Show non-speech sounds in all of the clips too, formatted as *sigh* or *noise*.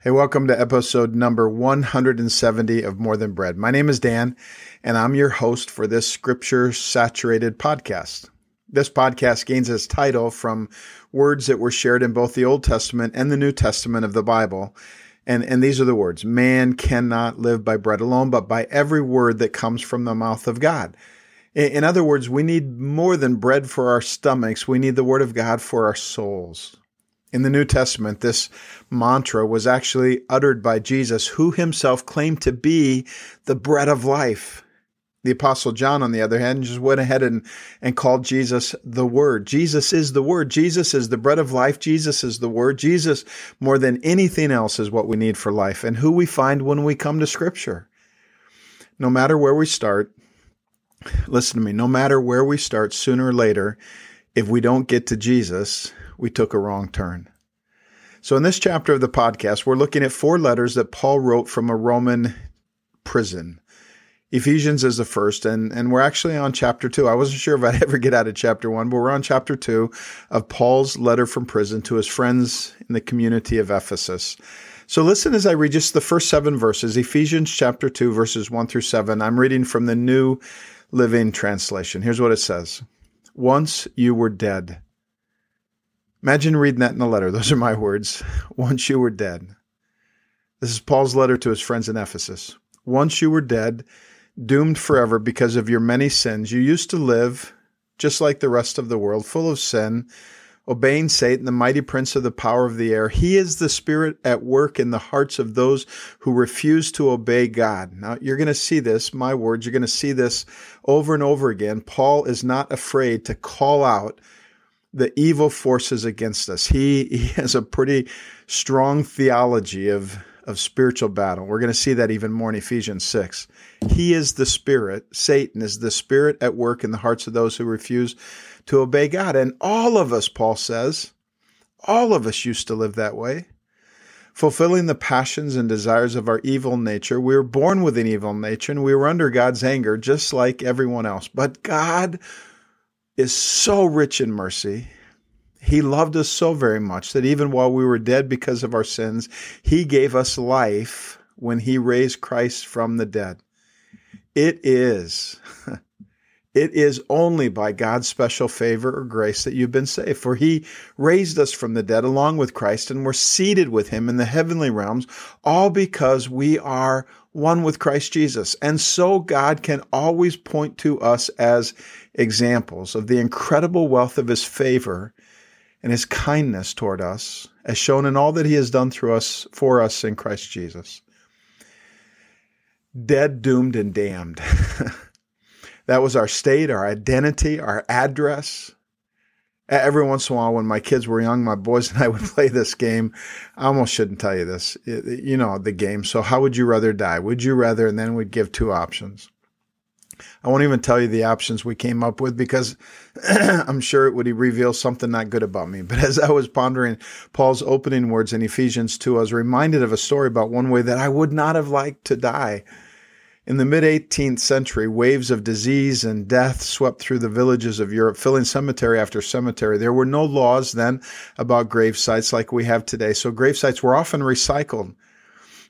Hey, welcome to episode number 170 of More Than Bread. My name is Dan, and I'm your host for this scripture saturated podcast. This podcast gains its title from words that were shared in both the Old Testament and the New Testament of the Bible. And, and these are the words Man cannot live by bread alone, but by every word that comes from the mouth of God. In, in other words, we need more than bread for our stomachs, we need the Word of God for our souls. In the New Testament, this mantra was actually uttered by Jesus, who himself claimed to be the bread of life. The Apostle John, on the other hand, just went ahead and, and called Jesus the Word. Jesus is the Word. Jesus is the bread of life. Jesus is the Word. Jesus, more than anything else, is what we need for life and who we find when we come to Scripture. No matter where we start, listen to me, no matter where we start, sooner or later, if we don't get to Jesus, we took a wrong turn. So, in this chapter of the podcast, we're looking at four letters that Paul wrote from a Roman prison. Ephesians is the first, and, and we're actually on chapter two. I wasn't sure if I'd *laughs* ever get out of chapter one, but we're on chapter two of Paul's letter from prison to his friends in the community of Ephesus. So listen as I read just the first seven verses, Ephesians chapter 2, verses 1 through 7. I'm reading from the New Living Translation. Here's what it says Once you were dead Imagine reading that in a letter. Those are my words. Once you were dead. This is Paul's letter to his friends in Ephesus. Once you were dead, doomed forever because of your many sins, you used to live just like the rest of the world, full of sin, obeying Satan, the mighty prince of the power of the air. He is the spirit at work in the hearts of those who refuse to obey God. Now, you're going to see this, my words, you're going to see this over and over again. Paul is not afraid to call out the evil forces against us. He, he has a pretty strong theology of, of spiritual battle. We're going to see that even more in Ephesians 6. He is the spirit. Satan is the spirit at work in the hearts of those who refuse to obey God. And all of us, Paul says, all of us used to live that way. Fulfilling the passions and desires of our evil nature. We were born with an evil nature and we were under God's anger just like everyone else. But God is so rich in mercy. He loved us so very much that even while we were dead because of our sins, He gave us life when He raised Christ from the dead. It is, *laughs* it is only by God's special favor or grace that you've been saved. For He raised us from the dead along with Christ and we're seated with Him in the heavenly realms, all because we are one with Christ Jesus. And so God can always point to us as examples of the incredible wealth of his favor and his kindness toward us, as shown in all that he has done through us for us in Christ Jesus. Dead, doomed, and damned. *laughs* that was our state, our identity, our address. Every once in a while, when my kids were young, my boys and I would *laughs* play this game. I almost shouldn't tell you this. You know, the game. So, how would you rather die? Would you rather? And then we'd give two options. I won't even tell you the options we came up with because *clears throat* I'm sure it would reveal something not good about me. But *laughs* as I was pondering Paul's opening words in Ephesians 2, I was reminded of a story about one way that I would not have liked to die. In the mid 18th century, waves of disease and death swept through the villages of Europe, filling cemetery after cemetery. There were no laws then about grave sites like we have today, so grave sites were often recycled.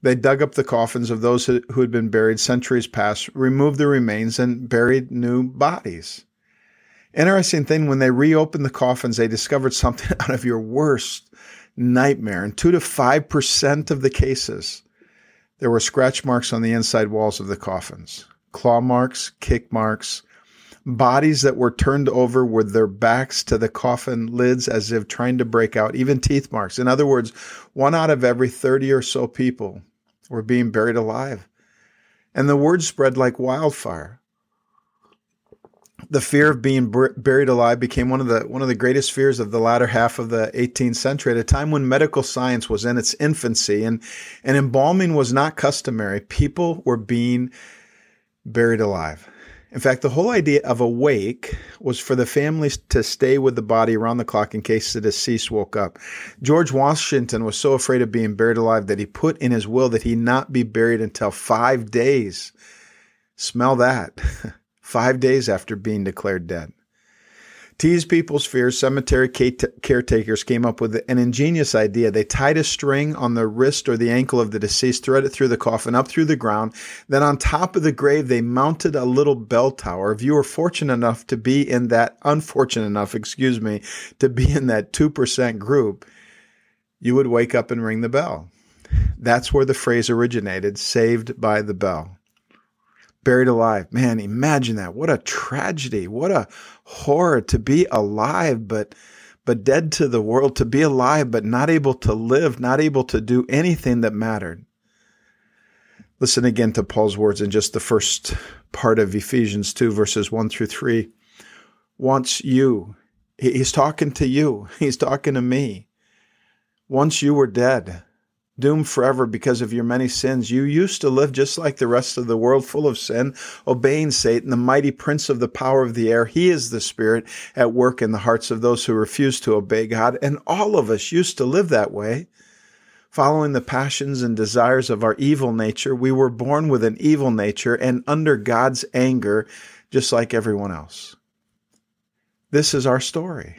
They dug up the coffins of those who had been buried centuries past, removed the remains, and buried new bodies. Interesting thing, when they reopened the coffins, they discovered something *laughs* out of your worst nightmare. In 2 to 5% of the cases, there were scratch marks on the inside walls of the coffins claw marks, kick marks, bodies that were turned over with their backs to the coffin lids as if trying to break out, even teeth marks. In other words, one out of every 30 or so people were being buried alive. And the word spread like wildfire. The fear of being buried alive became one of the one of the greatest fears of the latter half of the 18th century at a time when medical science was in its infancy and and embalming was not customary. People were being buried alive. In fact, the whole idea of a wake was for the families to stay with the body around the clock in case the deceased woke up. George Washington was so afraid of being buried alive that he put in his will that he not be buried until five days. Smell that. *laughs* five days after being declared dead. To ease people's fears, cemetery caretakers came up with an ingenious idea. They tied a string on the wrist or the ankle of the deceased, thread it through the coffin, up through the ground. Then on top of the grave, they mounted a little bell tower. If you were fortunate enough to be in that, unfortunate enough, excuse me, to be in that 2% group, you would wake up and ring the bell. That's where the phrase originated, saved by the bell buried alive. Man, imagine that. What a tragedy. What a horror to be alive, but but dead to the world, to be alive, but not able to live, not able to do anything that mattered. Listen again to Paul's words in just the first part of Ephesians 2, verses 1 through 3. Once you, he's talking to you, *laughs* he's talking to me. Once you were dead, doomed forever because of your many sins. You used to live just like the rest of the world, full of sin, obeying Satan, the mighty prince of the power of the air. He is the spirit at work in the hearts of those who refuse to obey God. And all of us used to live that way. Following the passions and desires of our evil nature, we were born with an evil nature and under God's anger, just like everyone else. This is our story.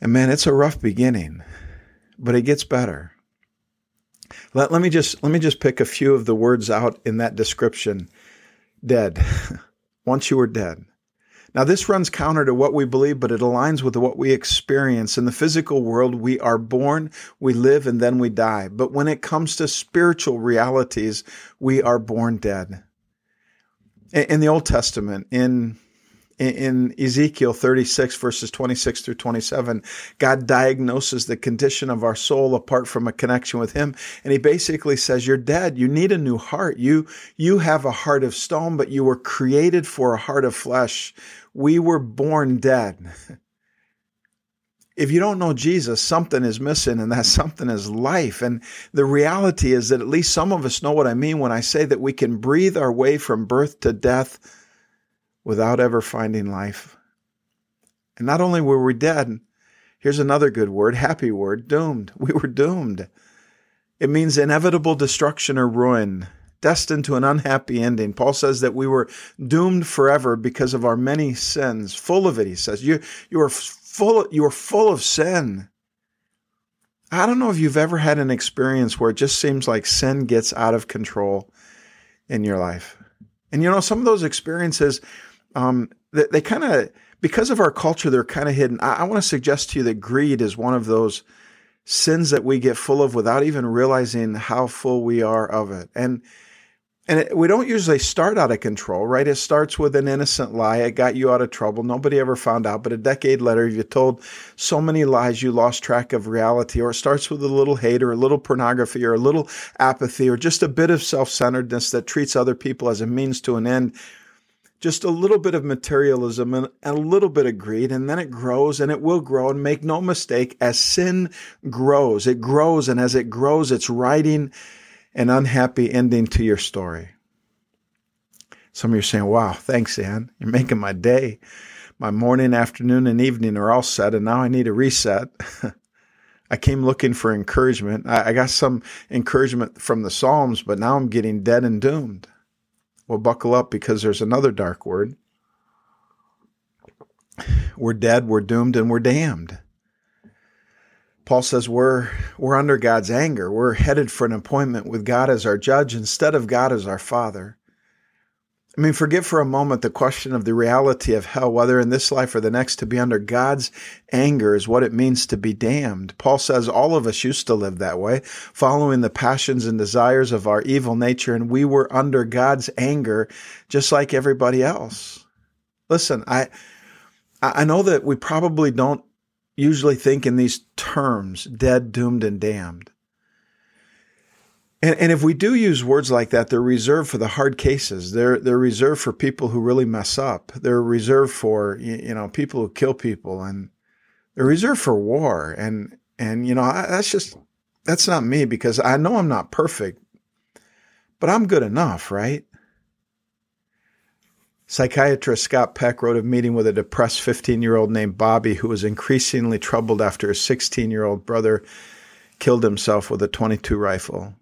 And man, it's a rough beginning but it gets better. Let, let me just let me just pick a few of the words out in that description. Dead. *laughs* Once you were dead. Now, this runs counter to what we believe, but it aligns with what we experience. In the physical world, we are born, we live, and then we die. But when it comes to spiritual realities, we are born dead. In the Old Testament, in in Ezekiel 36, verses 26 through 27, God diagnoses the condition of our soul apart from a connection with Him. And He basically says, You're dead. You need a new heart. You, you have a heart of stone, but you were created for a heart of flesh. We were born dead. If you don't know Jesus, something is missing, and that something is life. And the reality is that at least some of us know what I mean when I say that we can breathe our way from birth to death without ever finding life. And not only were we dead, here's another good word, happy word, doomed. *laughs* We were doomed. It means inevitable destruction or ruin, destined to an unhappy ending. Paul says that we were doomed forever because of our many sins. Full of it, he says. You, you are full, you are full of sin. I don't know if you've ever had an experience where it just seems like sin gets out of control in your life. And you know, some of those experiences, um, they, they kind of because of our culture, they're kind of hidden. I, I want to suggest to you that greed is one of those sins that we get full of without even realizing how full we are of it. And and it, we don't usually start out of control, right? It starts with an innocent lie. It got you out of trouble. Nobody ever found out. But a decade later, you told so many lies you lost track of reality. Or it starts with a little hate or a little pornography or a little apathy or just a bit of self centeredness that treats other people as a means to an end just a little bit of materialism and a little bit of greed, and then it grows and it will grow. And make no mistake, as sin grows, it grows, and as it grows, it's writing an unhappy ending to your story. Some of you are saying, Wow, thanks, Dan. You're making my day. My morning, afternoon, and evening are all set, and now I need a reset. *laughs* I came looking for encouragement. I, got some encouragement from the Psalms, but now I'm getting dead and doomed. Well, buckle up because there's another dark word. We're dead, we're doomed, and we're damned. Paul says we're we're under God's anger. We're headed for an appointment with God as our judge instead of God as our father. I mean, forget for a moment the question of the reality of hell, whether in this life or the next, to be under God's anger is what it means to be damned. Paul says all of us used to live that way, following the passions and desires of our evil nature, and we were under God's anger just like everybody else. Listen, I, I know that we probably don't usually think in these terms, dead, doomed, and damned. And, and if we do use words like that, they're reserved for the hard cases. They're they're reserved for people who really mess up. They're reserved for you know people who kill people, and they're reserved for war. And and you know I, that's just that's not me because I know I'm not perfect, but I'm good enough, right? Psychiatrist Scott Peck wrote of meeting with a depressed 15 year old named Bobby who was increasingly troubled after his 16 year old brother killed himself with a 22 rifle.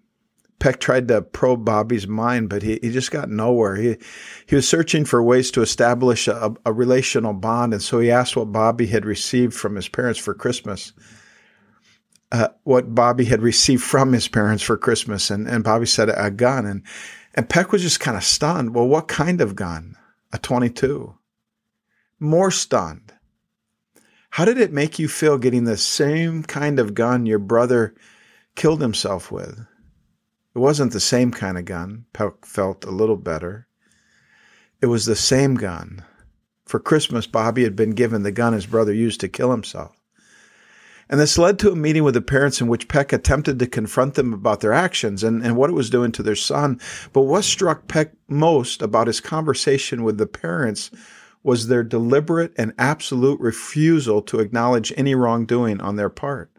Peck tried to probe Bobby's mind, but he, he just got nowhere. He, he was searching for ways to establish a, a relational bond. And so he asked what Bobby had received from his parents for Christmas. Uh, what Bobby had received from his parents for Christmas. And, and Bobby said a gun. And, and Peck was just kind of stunned. Well, what kind of gun? A 22. More stunned. How did it make you feel getting the same kind of gun your brother killed himself with? It wasn't the same kind of gun. Peck felt a little better. It was the same gun. For Christmas, Bobby had been given the gun his brother used to kill himself. And this led to a meeting with the parents in which Peck attempted to confront them about their actions and, and what it was doing to their son. But what struck Peck most about his conversation with the parents was their deliberate and absolute refusal to acknowledge any wrongdoing on their part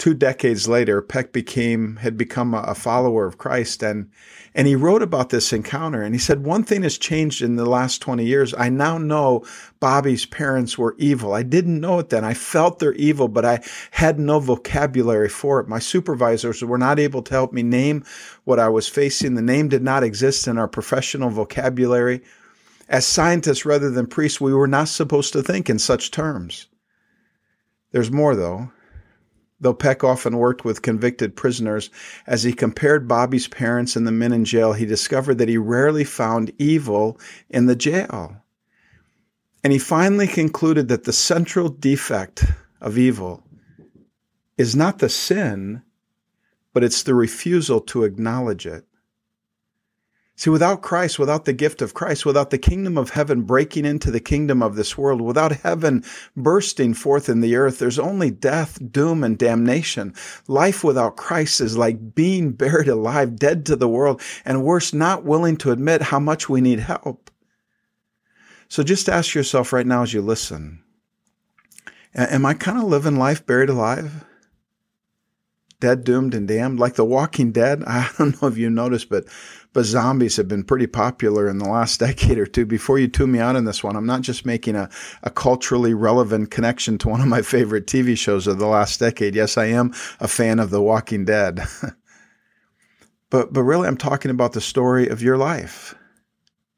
two decades later, Peck became had become a, follower of Christ, and and he wrote about this encounter. And he said, one thing has changed in the last twenty years. I now know Bobby's parents were evil. I didn't know it then. I felt they're evil, but I had no vocabulary for it. My supervisors were not able to help me name what I was facing. The name did not exist in our professional vocabulary. As scientists rather than priests, we were not supposed to think in such terms. There's more, though. Though Peck often worked with convicted prisoners, as he compared Bobby's parents and the men in jail, he discovered that he rarely found evil in the jail. And he finally concluded that the central defect of evil is not the sin, but it's the refusal to acknowledge it. See, without Christ, without the gift of Christ, without the kingdom of heaven breaking into the kingdom of this world, without heaven bursting forth in the earth, there's only death, doom, and damnation. Life without Christ is like being *laughs* buried alive, dead to the world, and worse, not willing to admit how much we need help. So just ask yourself right now as you listen Am I kind of living life buried alive? Dead, doomed, and damned? Like the walking dead? *laughs* I don't know if you noticed, but but zombies have been pretty popular in the last *laughs* decade or two. Before you tune me out on this one, I'm not just making a, a culturally relevant connection to one of my favorite TV shows of the last decade. Yes, I am a fan of The Walking Dead. *laughs* but but really I'm talking about the story of your life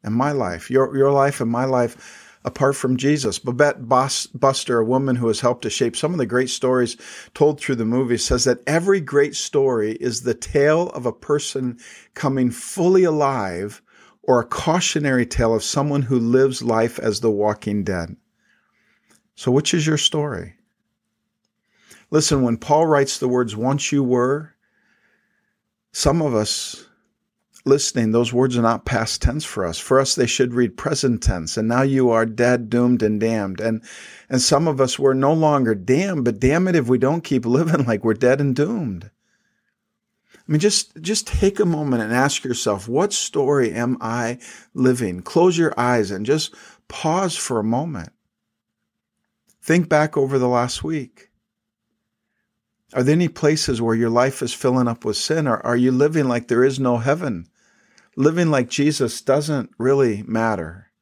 and my life, your your life and my life apart from Jesus. Bobette Buster, a woman who has helped to shape some of the great stories told through the movie, says that every great story is the tale of a person coming fully alive or a cautionary tale of someone who lives life as the walking dead. So, which is your story? Listen, when Paul writes the words, once you were, some of us listening, those words are not past tense for us. For us, they should read present tense. And now you are dead, doomed, and damned. And, and some of us, we're no longer damned, but damn it if we don't keep *laughs* living like we're dead and doomed. I mean, just, just take a moment and ask yourself, what story am I living? Close your eyes and just pause for a moment. Think back over the last week. Are there any places where your life is filling up with sin, or are you living like there is no heaven? Living like Jesus doesn't really matter.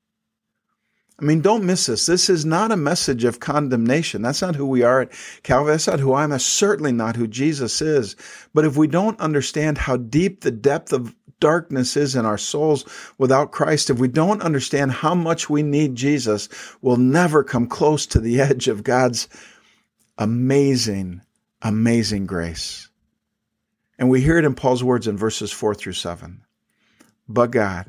I mean, don't miss this. This is not a message of condemnation. That's not who we are at Calvary. That's not who I am. That's certainly not who Jesus is. But if we don't understand how deep the depth of darkness is in our souls without Christ, if we don't understand how much we need Jesus, we'll never come close to the *laughs* edge of God's amazing, amazing grace. And we hear it in Paul's words in verses four through seven. But God,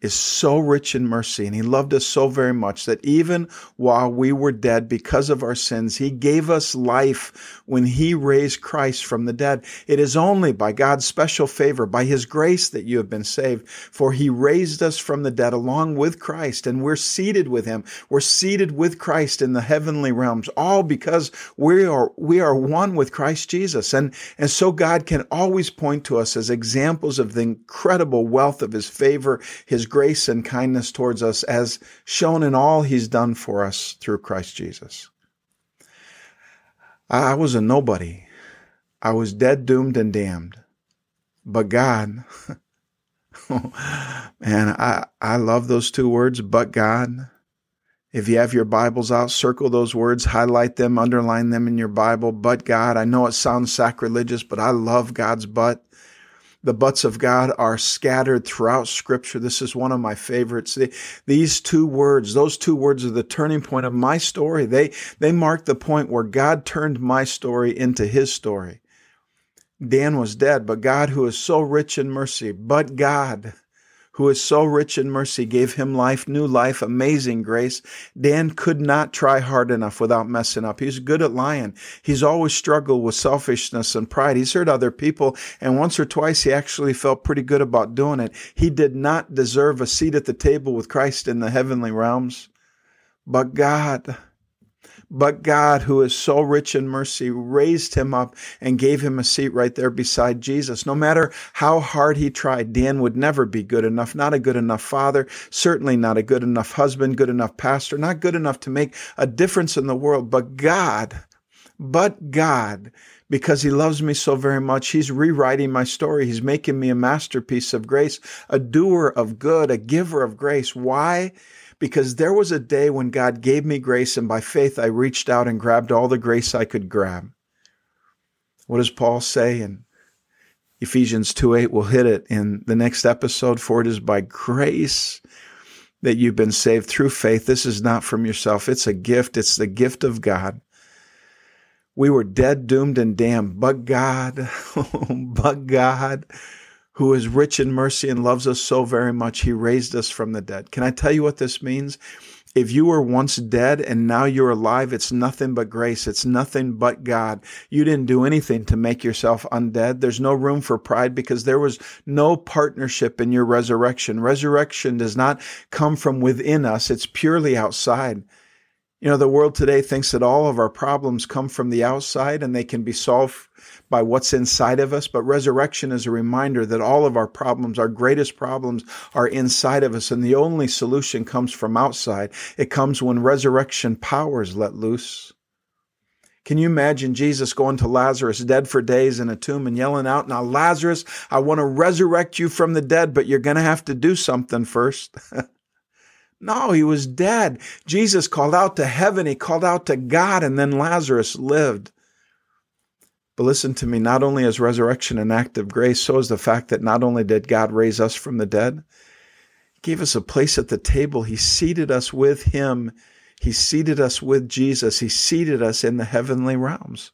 is so rich in mercy and he loved us so very much that even while we were dead because of our sins, he gave us life when he raised Christ from the dead. It is only by God's special favor, by his grace that you have been saved, for he raised us from the dead along with Christ and we're seated with him. We're seated with Christ in the heavenly realms, all because we are, we are one with Christ Jesus. And, and so God can always point to us as examples of the incredible wealth of his favor, his grace and kindness towards us as shown in all he's done for us through Christ Jesus. I was a nobody. I was dead, doomed, and damned. But God, *laughs* man, I, I love those two words, but God. If you have your Bibles out, circle those words, highlight them, underline them in your Bible. But God, I know it sounds sacrilegious, but I love God's but. The buts of God are scattered throughout scripture. This is one of my favorites. these two words, those two words are the turning point of my story. They, they mark the point where God turned my story into his story. Dan was dead, but God, who is so rich in mercy, but God, who is so rich in mercy, gave him life, new life, amazing grace. Dan could not try hard enough without messing up. He's good at lying. He's always struggled with selfishness and pride. He's hurt other people, and once or twice he actually felt pretty good about doing it. He did not deserve a seat at the table with Christ in the heavenly realms. But God, but God, who is so rich in mercy, raised him up and gave him a seat right there beside Jesus. No matter how hard he tried, Dan would never be good enough, not a good enough father, certainly not a good enough husband, good enough pastor, not good enough to make a difference in the world. But God, but God, because he loves me so very much, he's rewriting my story. He's making me a masterpiece of grace, a doer of good, a giver of grace. Why? Because there was a day when God gave me grace, and by faith I reached out and grabbed all the grace I could grab. What does Paul say in Ephesians 2 8? We'll hit it in the next episode. For it is by grace that you've been saved through faith. This is not from yourself, it's a gift, it's the gift of God. We were dead, doomed, and damned, but God, *laughs* oh, but God who is rich in mercy and loves us so very much, he raised us from the dead. Can I tell you what this means? If you were once dead and now you're alive, it's nothing but grace. It's nothing but God. You didn't do anything to make yourself undead. There's no room for pride because there was no partnership in your resurrection. Resurrection does not come from within us. It's purely outside. You know, the world today thinks that all of our problems come from the outside and they can be solved by what's inside of us. But resurrection is a reminder that all of our problems, our greatest problems, are inside of us. And the only solution comes from outside. It comes when resurrection power is let loose. Can you imagine Jesus going to Lazarus, dead for days in a tomb, and yelling out, Now, Lazarus, I want to resurrect you from the dead, but you're going to have to do something first. *laughs* No, he was dead. Jesus called out to heaven, he called out to God, and then Lazarus lived. But listen to me, not only is resurrection an act of grace, so is the fact that not only did God raise us from the dead, he gave us a place at the table. He seated us with him. He seated us with Jesus. He seated us in the heavenly realms.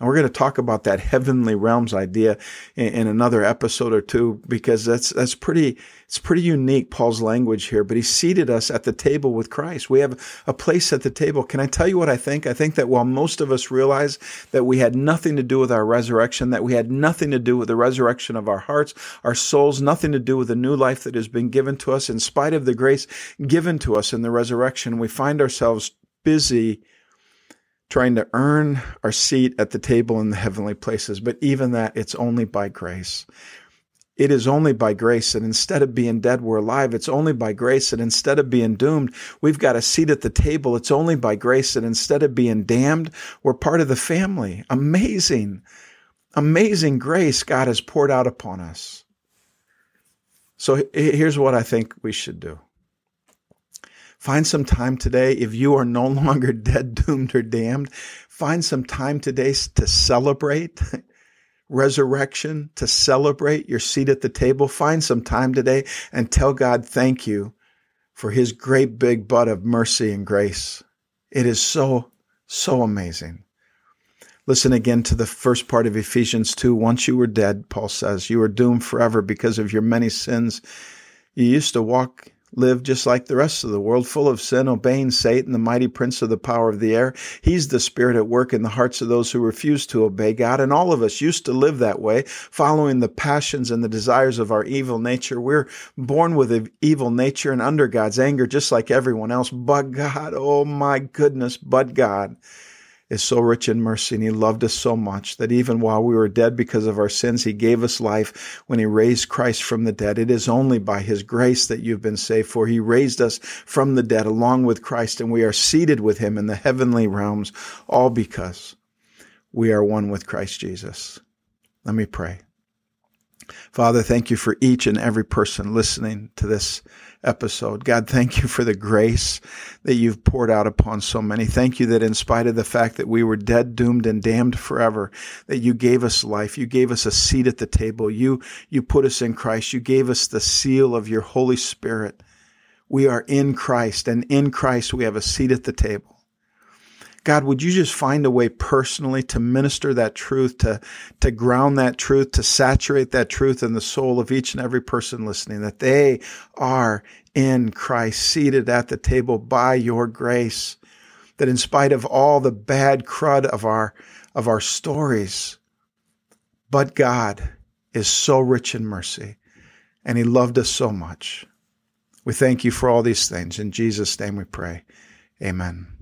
And we're going to talk about that heavenly realms idea in, in, another episode or two because that's that's pretty it's pretty unique Paul's language here. But he seated us at the table with Christ. We have a place at the table. Can I tell you what I think? I think that while most of us realize that we had nothing to do with our resurrection, that we had nothing to do with the resurrection of our hearts, our souls, nothing to do with the new life that has been given to us, in spite of the grace given to us in the resurrection, we find ourselves busy trying to earn our seat at the table in the heavenly places. But even that, it's only by grace. It is only by grace that instead of being dead, we're alive. It's only by grace that instead of being doomed, we've got a seat at the table. It's only by grace that instead of being damned, we're part of the family. Amazing, amazing grace God has poured out upon us. So here's what I think we should do. Find some time today. If you are no *laughs* longer dead, doomed, or damned, find some time today to celebrate *laughs* resurrection, to celebrate your seat at the table. Find some time today and tell God thank you for his great big butt of mercy and grace. It is so, so amazing. Listen again to the first part of Ephesians 2. Once you were dead, Paul says, you were doomed forever because of your many sins. You used to walk live just like the rest of the world, full of sin, obeying Satan, the mighty prince of the power of the air. He's the spirit at work in the hearts of those who refuse to obey God. And all of us used to live that way, following the passions and the desires of our evil nature. We're born with an evil nature and under God's anger, just like everyone else. But God, oh my goodness, but God is so rich in mercy and he loved us so much that even while we were dead because of our sins, he gave us life when he raised Christ from the dead. It is only by his grace that you've been saved for he raised us from the dead along with Christ and we are seated with him in the heavenly realms, all because we are one with Christ Jesus. Let me pray. Father, thank you for each and every person listening to this episode. God, thank you for the grace that you've poured out upon so many. Thank you that in spite of the fact that we were dead, doomed, and damned forever, that you gave us life. You gave us a seat at the table. You, you put us in Christ. You gave us the seal of your Holy Spirit. We are in Christ, and in Christ we have a seat at the table. God, would you just find a way personally to minister that truth, to, to ground that truth, to saturate that truth in the soul of each and every person listening, that they are in Christ, seated at the table by your grace, that in spite of all the bad crud of our, of our stories, but God is so rich in mercy and he loved us so much. We thank you for all these things. In Jesus' name we pray. Amen.